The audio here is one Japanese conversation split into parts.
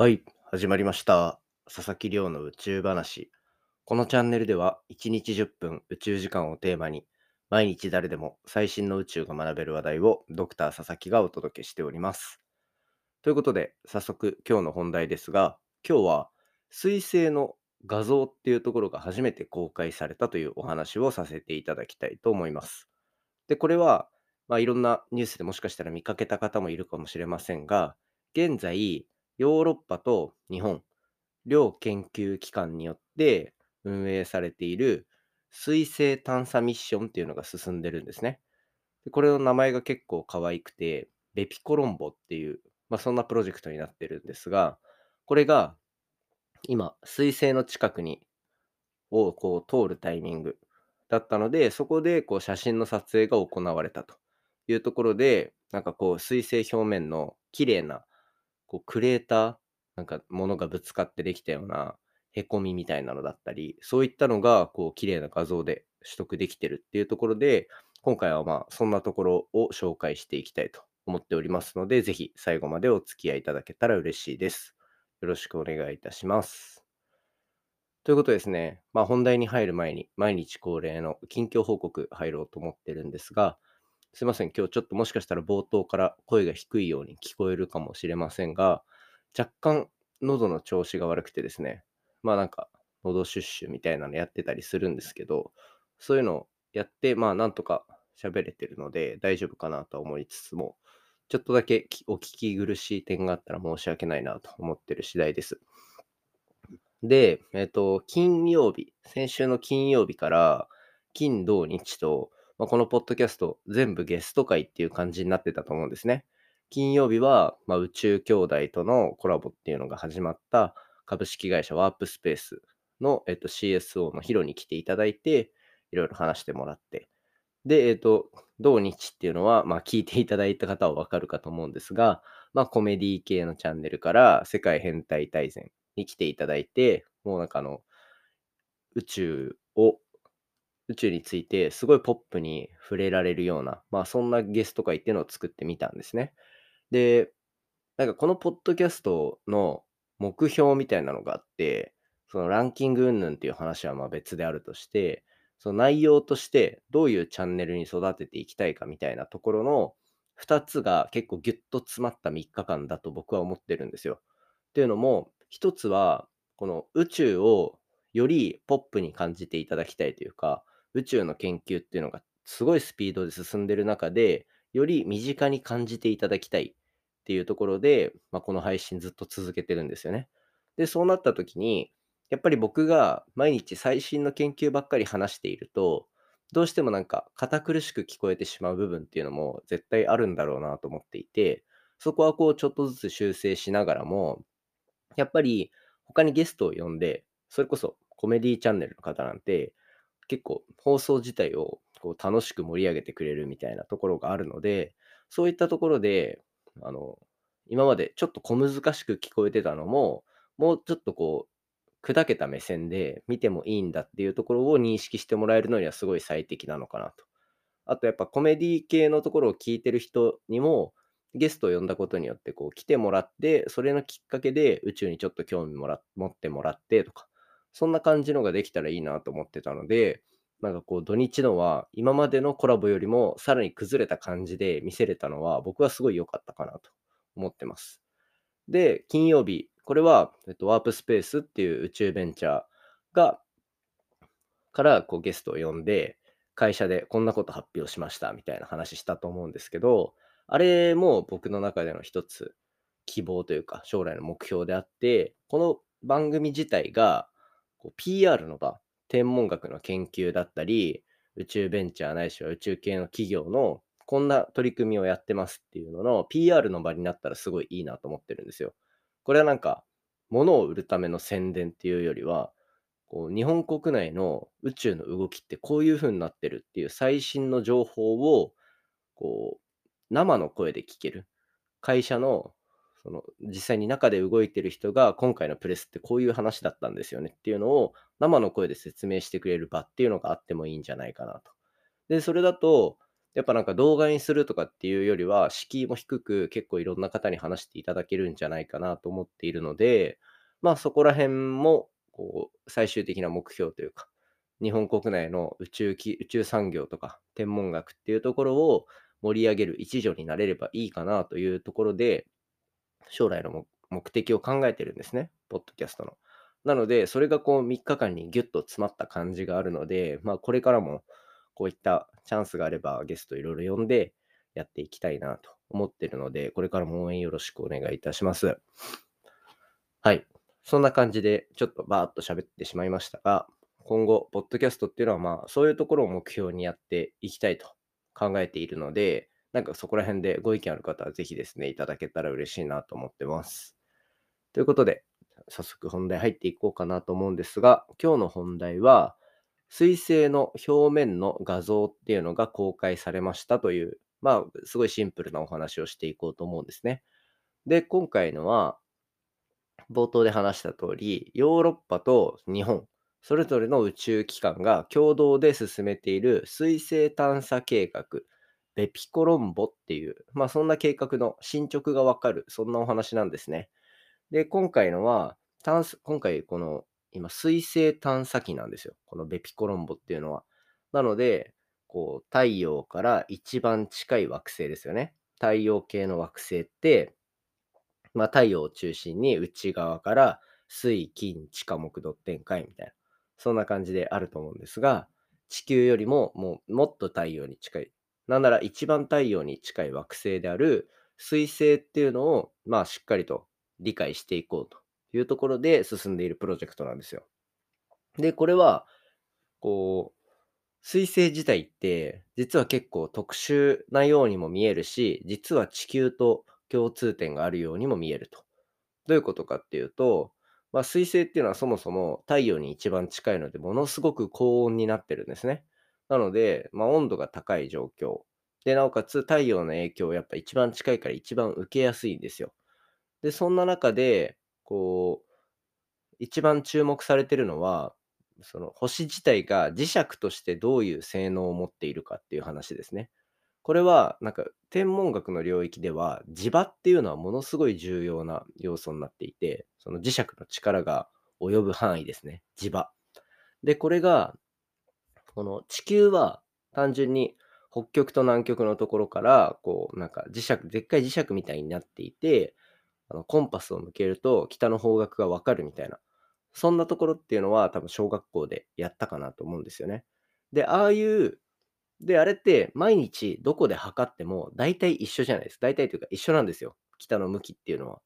はい、始まりました。佐々木亮の宇宙話。このチャンネルでは1日10分宇宙時間をテーマに毎日誰でも最新の宇宙が学べる話題をドクター佐々木がお届けしております。ということで早速今日の本題ですが今日は彗星の画像っていうところが初めて公開されたというお話をさせていただきたいと思います。で、これは、まあ、いろんなニュースでもしかしたら見かけた方もいるかもしれませんが現在ヨーロッパと日本両研究機関によって運営されている水星探査ミッションっていうのが進んでるんですね。でこれの名前が結構可愛くて、ベピコロンボっていう、まあ、そんなプロジェクトになってるんですが、これが今、水星の近くにをこう通るタイミングだったので、そこでこう写真の撮影が行われたというところで、なんかこう水星表面の綺麗なこうクレーター、なんか物がぶつかってできたようなへこみみたいなのだったり、そういったのがこう綺麗な画像で取得できてるっていうところで、今回はまあそんなところを紹介していきたいと思っておりますので、ぜひ最後までお付き合いいただけたら嬉しいです。よろしくお願いいたします。ということですね、まあ、本題に入る前に毎日恒例の近況報告入ろうと思ってるんですが、すいません、今日ちょっともしかしたら冒頭から声が低いように聞こえるかもしれませんが、若干喉の調子が悪くてですね、まあなんか喉シュッシュみたいなのやってたりするんですけど、そういうのをやって、まあなんとか喋れてるので大丈夫かなと思いつつも、ちょっとだけお聞き苦しい点があったら申し訳ないなと思ってる次第です。で、えっ、と、金曜日、先週の金曜日から金、土、日と、まあ、このポッドキャスト全部ゲスト会っていう感じになってたと思うんですね。金曜日は、まあ、宇宙兄弟とのコラボっていうのが始まった株式会社ワープスペースの、えっと、CSO のヒロに来ていただいて、いろいろ話してもらって。で、えっと、土日っていうのは、まあ、聞いていただいた方はわかるかと思うんですが、まあ、コメディ系のチャンネルから世界変態大全に来ていただいて、もうなんかあの、宇宙を、宇宙についてすごいポップに触れられるような、まあそんなゲスト会っていうのを作ってみたんですね。で、なんかこのポッドキャストの目標みたいなのがあって、そのランキング云々っていう話はまあ別であるとして、その内容としてどういうチャンネルに育てていきたいかみたいなところの2つが結構ギュッと詰まった3日間だと僕は思ってるんですよ。っていうのも、一つはこの宇宙をよりポップに感じていただきたいというか、宇宙の研究っていうのがすごいスピードで進んでる中で、より身近に感じていただきたいっていうところで、まあ、この配信ずっと続けてるんですよね。で、そうなった時に、やっぱり僕が毎日最新の研究ばっかり話していると、どうしてもなんか堅苦しく聞こえてしまう部分っていうのも絶対あるんだろうなと思っていて、そこはこうちょっとずつ修正しながらも、やっぱり他にゲストを呼んで、それこそコメディーチャンネルの方なんて、結構放送自体をこう楽しく盛り上げてくれるみたいなところがあるので、そういったところで、あの、今までちょっと小難しく聞こえてたのも、もうちょっとこう、砕けた目線で見てもいいんだっていうところを認識してもらえるのにはすごい最適なのかなと。あとやっぱコメディ系のところを聞いてる人にも、ゲストを呼んだことによってこう来てもらって、それのきっかけで宇宙にちょっと興味もら持ってもらってとか、そんな感じのができたらいいなと思ってたので、なんかこう土日のは今までのコラボよりもさらに崩れた感じで見せれたのは僕はすごい良かったかなと思ってます。で、金曜日、これは、えっと、ワープスペースっていう宇宙ベンチャーが、からこうゲストを呼んで、会社でこんなこと発表しましたみたいな話したと思うんですけど、あれも僕の中での一つ希望というか将来の目標であって、この番組自体がこう PR の場、天文学の研究だったり、宇宙ベンチャーないしは宇宙系の企業のこんな取り組みをやってますっていうのの PR の場になったらすごいいいなと思ってるんですよ。これはなんか物を売るための宣伝っていうよりは、こう日本国内の宇宙の動きってこういう風になってるっていう最新の情報をこう生の声で聞ける。会社のその実際に中で動いてる人が今回のプレスってこういう話だったんですよねっていうのを生の声で説明してくれる場っていうのがあってもいいんじゃないかなと。で、それだとやっぱなんか動画にするとかっていうよりは、敷居も低く、結構いろんな方に話していただけるんじゃないかなと思っているので、まあそこら辺も、こう、最終的な目標というか、日本国内の宇宙き宇宙産業とか天文学っていうところを盛り上げる一助になれればいいかなというところで、将来の目的を考えてるんですね、ポッドキャストの。なので、それがこう3日間にギュッと詰まった感じがあるので、まあこれからもこういったチャンスがあればゲストいろいろ呼んでやっていきたいなと思ってるので、これからも応援よろしくお願いいたします。はい。そんな感じでちょっとバーっと喋ってしまいましたが、今後、ポッドキャストっていうのはまあそういうところを目標にやっていきたいと考えているので、なんかそこら辺でご意見ある方はぜひですね、いただけたら嬉しいなと思ってます。ということで、早速本題入っていこうかなと思うんですが、今日の本題は、水星の表面の画像っていうのが公開されましたという、まあ、すごいシンプルなお話をしていこうと思うんですね。で、今回のは、冒頭で話した通り、ヨーロッパと日本、それぞれの宇宙機関が共同で進めている水星探査計画、ベピコロンボっていう、まあそんな計画の進捗がわかる、そんなお話なんですね。で、今回のは、探今回この今水星探査機なんですよ。このベピコロンボっていうのは。なので、こう太陽から一番近い惑星ですよね。太陽系の惑星って、まあ太陽を中心に内側から水、金、地下、木、土、天、海みたいな。そんな感じであると思うんですが、地球よりももうもっと太陽に近い。なんなら一番太陽に近い惑星である水星っていうのを、まあしっかりと理解していこうというところで進んでいるプロジェクトなんですよ。で、これは、こう、水星自体って実は結構特殊なようにも見えるし、実は地球と共通点があるようにも見えると。どういうことかっていうと、まあ、水星っていうのはそもそも太陽に一番近いので、ものすごく高温になってるんですね。なので、まあ、温度が高い状況。で、なおかつ太陽の影響をやっぱ一番近いから一番受けやすいんですよ。で、そんな中で、こう、一番注目されてるのは、その星自体が磁石としてどういう性能を持っているかっていう話ですね。これは、なんか天文学の領域では、磁場っていうのはものすごい重要な要素になっていて、その磁石の力が及ぶ範囲ですね。磁場。で、これが、この地球は単純に北極と南極のところから、こう、なんか磁石、でっかい磁石みたいになっていて、あのコンパスを向けると北の方角がわかるみたいな、そんなところっていうのは多分小学校でやったかなと思うんですよね。で、ああいう、で、あれって毎日どこで測っても大体一緒じゃないです。大体というか一緒なんですよ。北の向きっていうのは。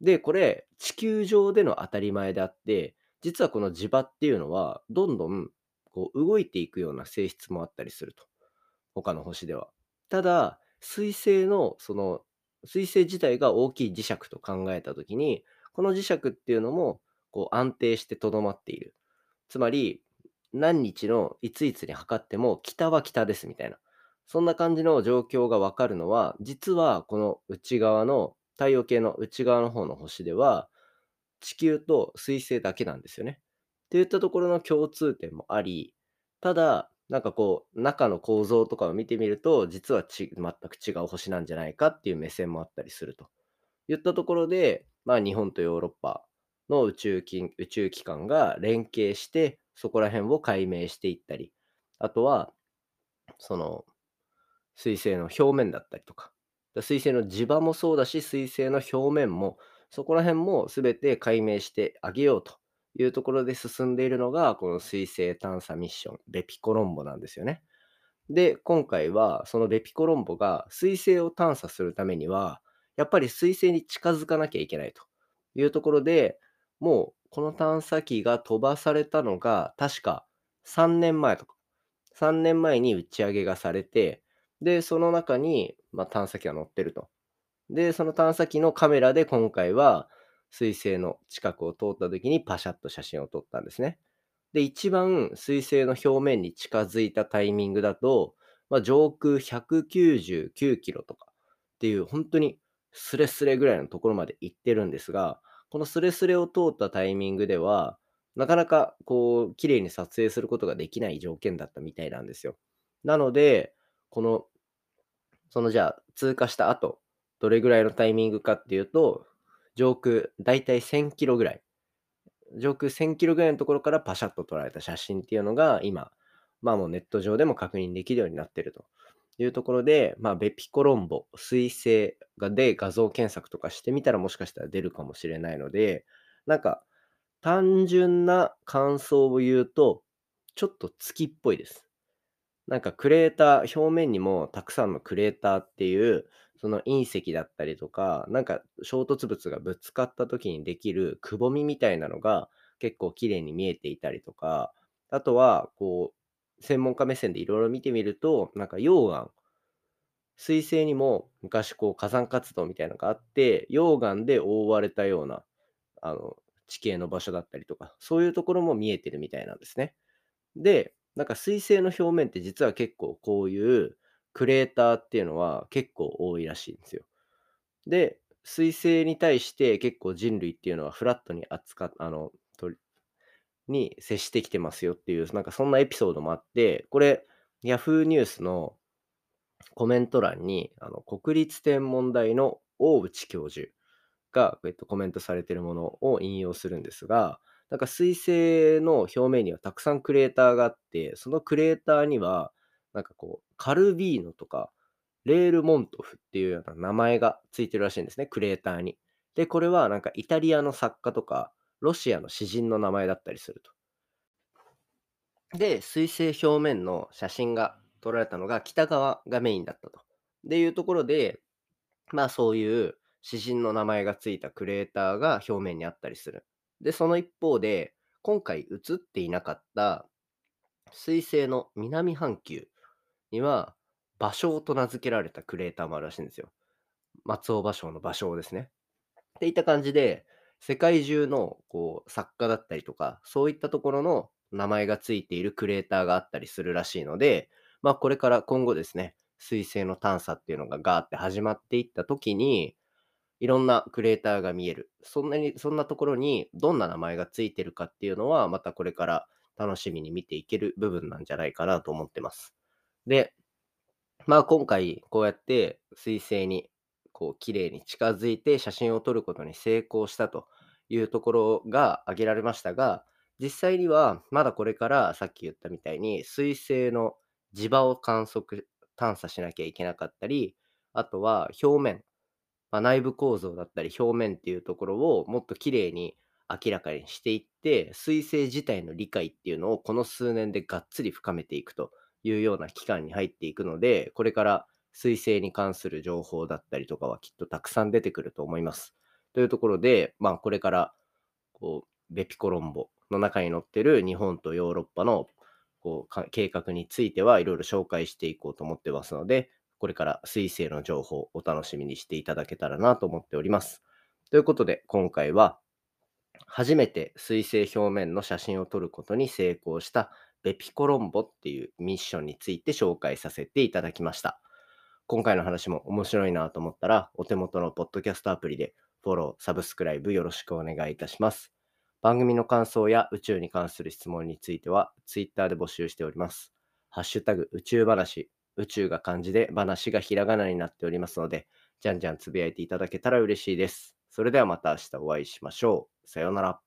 で、これ地球上での当たり前であって、実はこの磁場っていうのはどんどんこう動いていくような性質もあったりすると。他の星では。ただ、水星のその水星自体が大きい磁石と考えたときに、この磁石っていうのもこう安定してとどまっている。つまり、何日のいついつに測っても北は北ですみたいな。そんな感じの状況がわかるのは、実はこの内側の太陽系の内側の方の星では、地球と水星だけなんですよね。っていったところの共通点もあり、ただ、なんかこう、中の構造とかを見てみると、実はち全く違う星なんじゃないかっていう目線もあったりすると。いったところで、まあ日本とヨーロッパの宇宙機宇宙機関が連携して、そこら辺を解明していったり、あとは、その、水星の表面だったりとか、水星の磁場もそうだし、水星の表面も、そこら辺も全て解明してあげようというところで進んでいるのが、この水星探査ミッション、ベピコロンボなんですよね。で、今回はそのベピコロンボが水星を探査するためには、やっぱり水星に近づかなきゃいけないというところで、もうこの探査機が飛ばされたのが確か3年前とか、3年前に打ち上げがされて、で、その中に、まあ、探査機が乗ってると。で、その探査機のカメラで今回は水星の近くを通った時にパシャッと写真を撮ったんですね。で、一番水星の表面に近づいたタイミングだと、まあ、上空199キロとかっていう本当にスレスレぐらいのところまで行ってるんですが、このスレスレを通ったタイミングでは、なかなかこう、綺麗に撮影することができない条件だったみたいなんですよ。なので、このそのじゃあ通過した後、どれぐらいのタイミングかっていうと、上空だいたい1000キロぐらい、上空1000キロぐらいのところからパシャッと撮られた写真っていうのが今、まあもうネット上でも確認できるようになってるというところで、まあベピコロンボ、水星がで画像検索とかしてみたらもしかしたら出るかもしれないので、なんか単純な感想を言うと、ちょっと月っぽいです。なんかクレーター、表面にもたくさんのクレーターっていう、その隕石だったりとか、なんか衝突物がぶつかった時にできるくぼみみたいなのが結構綺麗に見えていたりとか、あとは、こう、専門家目線でいろいろ見てみると、なんか溶岩、水星にも昔こう火山活動みたいなのがあって、溶岩で覆われたような、あの、地形の場所だったりとか、そういうところも見えてるみたいなんですね。で、なんか水星の表面って実は結構こういうクレーターっていうのは結構多いらしいんですよ。で、水星に対して結構人類っていうのはフラットに扱っあの、とに接してきてますよっていう、なんかそんなエピソードもあって、これ、Yahoo ニュースのコメント欄に、あの国立天文台の大内教授が、えっと、コメントされてるものを引用するんですが、なんか水星の表面にはたくさんクレーターがあって、そのクレーターには、なんかこう、カルビーノとか、レールモントフっていうような名前がついてるらしいんですね、クレーターに。で、これはなんかイタリアの作家とか、ロシアの詩人の名前だったりすると。で、水星表面の写真が撮られたのが北側がメインだったと。っていうところで、まあそういう詩人の名前がついたクレーターが表面にあったりする。で、その一方で、今回映っていなかった水星の南半球には、芭蕉と名付けられたクレーターもあるらしいんですよ。松尾芭蕉の芭蕉ですね。っていった感じで、世界中のこう作家だったりとか、そういったところの名前がついているクレーターがあったりするらしいので、まあこれから今後ですね、水星の探査っていうのがガーって始まっていった時に、いろんなクレーターが見える。そんなに、そんなところにどんな名前がついてるかっていうのは、またこれから楽しみに見ていける部分なんじゃないかなと思ってます。で、まあ今回こうやって水星にこう綺麗に近づいて写真を撮ることに成功したというところが挙げられましたが、実際にはまだこれからさっき言ったみたいに水星の磁場を観測、探査しなきゃいけなかったり、あとは表面、まあ、内部構造だったり表面っていうところをもっと綺麗に明らかにしていって、水星自体の理解っていうのをこの数年でがっつり深めていくと。いうような期間に入っていくので、これから水星に関する情報だったりとかはきっとたくさん出てくると思います。というところで、まあこれからこうベピコロンボの中に載ってる日本とヨーロッパのこう計画についてはいろいろ紹介していこうと思ってますので、これから水星の情報をお楽しみにしていただけたらなと思っております。ということで、今回は初めて水星表面の写真を撮ることに成功したベピコロンボっていうミッションについて紹介させていただきました。今回の話も面白いなと思ったら、お手元のポッドキャストアプリでフォロー、サブスクライブよろしくお願いいたします。番組の感想や宇宙に関する質問については、Twitter で募集しております。ハッシュタグ宇宙話、宇宙が漢字で話がひらがなになっておりますので、じゃんじゃんつぶやいていただけたら嬉しいです。それではまた明日お会いしましょう。さようなら。